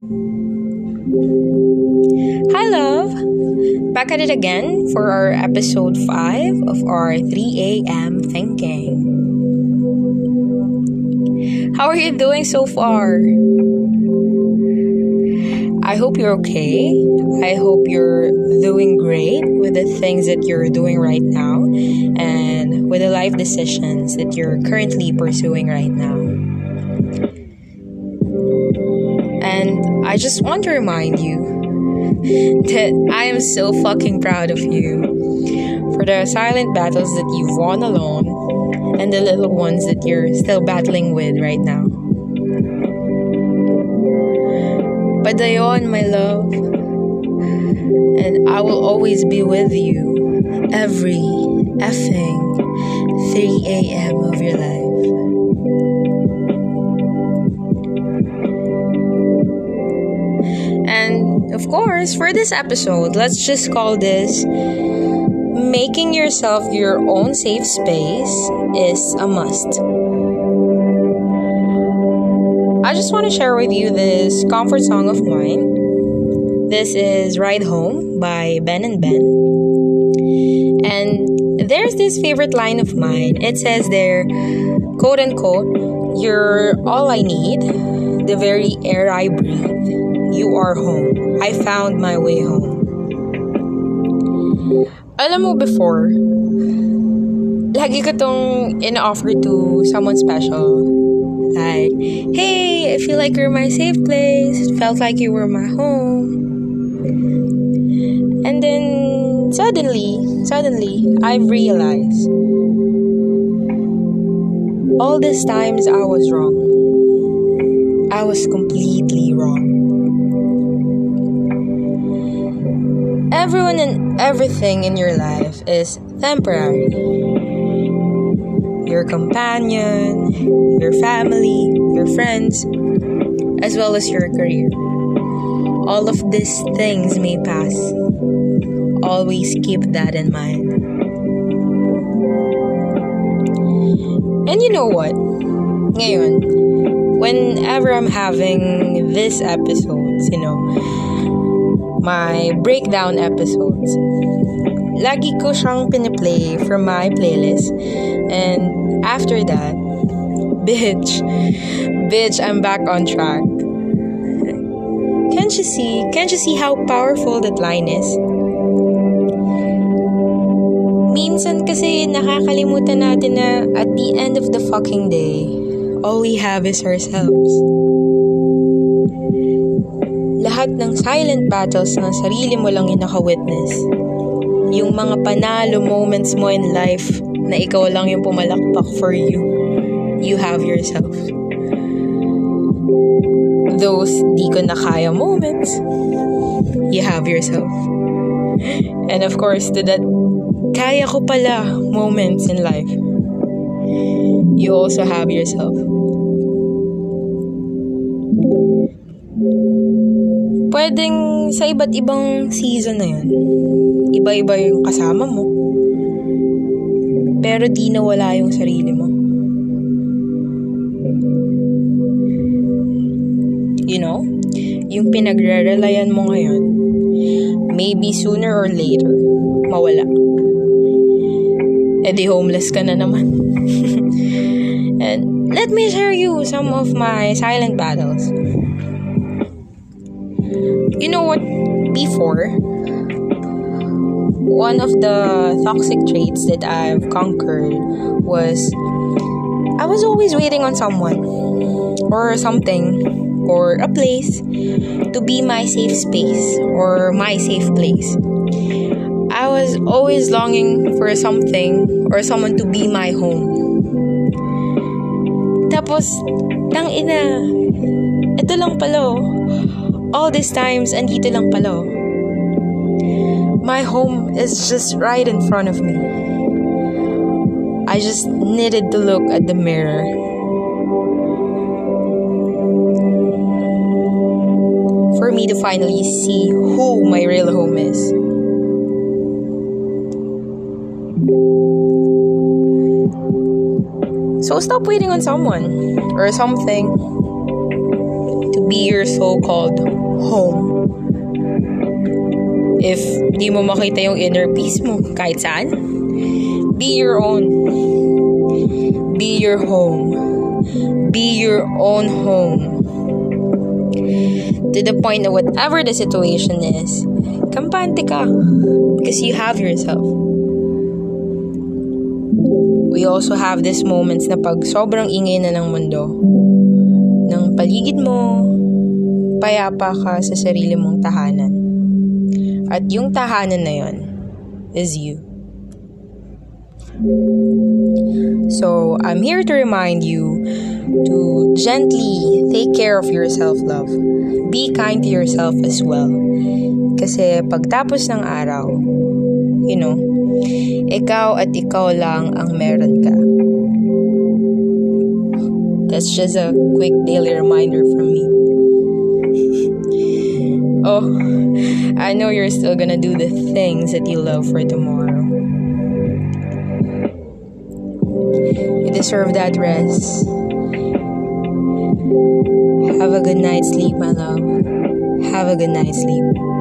Hi, love. Back at it again for our episode 5 of our 3 a.m. thinking. How are you doing so far? I hope you're okay. I hope you're doing great with the things that you're doing right now and with the life decisions that you're currently pursuing right now. And I just want to remind you that I am so fucking proud of you for the silent battles that you've won alone and the little ones that you're still battling with right now. Padayon, my love, and I will always be with you every effing 3 a.m. of your life. Of course, for this episode, let's just call this Making Yourself Your Own Safe Space is a Must. I just want to share with you this comfort song of mine. This is Ride Home by Ben and Ben. And there's this favorite line of mine. It says there, quote unquote, You're all I need, the very air I breathe. You are home. I found my way home. Alam mo before, lagi ko tong in-offer to someone special. Like, hey, I feel like you're my safe place. Felt like you were my home. And then suddenly, suddenly, I've realized all these times I was wrong. I was completely wrong. Everyone and everything in your life is temporary. Your companion, your family, your friends, as well as your career. All of these things may pass. Always keep that in mind. And you know what? Ngayon, whenever I'm having these episodes, you know, my breakdown episodes, lagi ko siyang piniplay from my playlist. And after that, bitch, bitch, I'm back on track. Can't you see? Can't you see how powerful that line is? Minsan kasi nakakalimutan natin na at the end of the fucking day, all we have is ourselves. Lahat ng silent battles ng sarili mo lang yung naka-witness. Yung mga panalo moments mo in life na ikaw lang yung pumalakpak for you. You have yourself. Those di ko na kaya moments, you have yourself. And of course, to that kaya ko pala moments in life, you also have yourself. Pwedeng sa iba't ibang season na yun, iba-iba yung kasama mo, pero di nawala yung sarili mo. You know, yung pinagre-relayan mo ngayon, maybe sooner or later, mawala. Eh di homeless ka na naman. And let me share you some of my silent battles. You know what? Before, one of the toxic traits that I've conquered was I was always waiting on someone or something or a place to be my safe space or my safe place. I was always longing for something or someone to be my home. Tapos, tang ina, ito lang pala oh. All these times, andito lang pala oh. My home is just right in front of me. I just needed to look at the mirror. For me to finally see who my real home is. So stop waiting on someone or something be your so-called home. If di mo makita yung inner peace mo kahit saan, be your own. Be your home. Be your own home. To the point that whatever the situation is, kampante ka. Because you have yourself. We also have these moments na pag sobrang ingay na ng mundo, ng paligid mo, payapa ka sa sarili mong tahanan. At yung tahanan na yon is you. So, I'm here to remind you to gently take care of yourself, love. Be kind to yourself as well. Kasi pagtapos ng araw, you know, ikaw at ikaw lang ang meron ka. That's just a quick daily reminder from me. oh, I know you're still gonna do the things that you love for tomorrow. You deserve that rest. Have a good night's sleep, my love. Have a good night's sleep.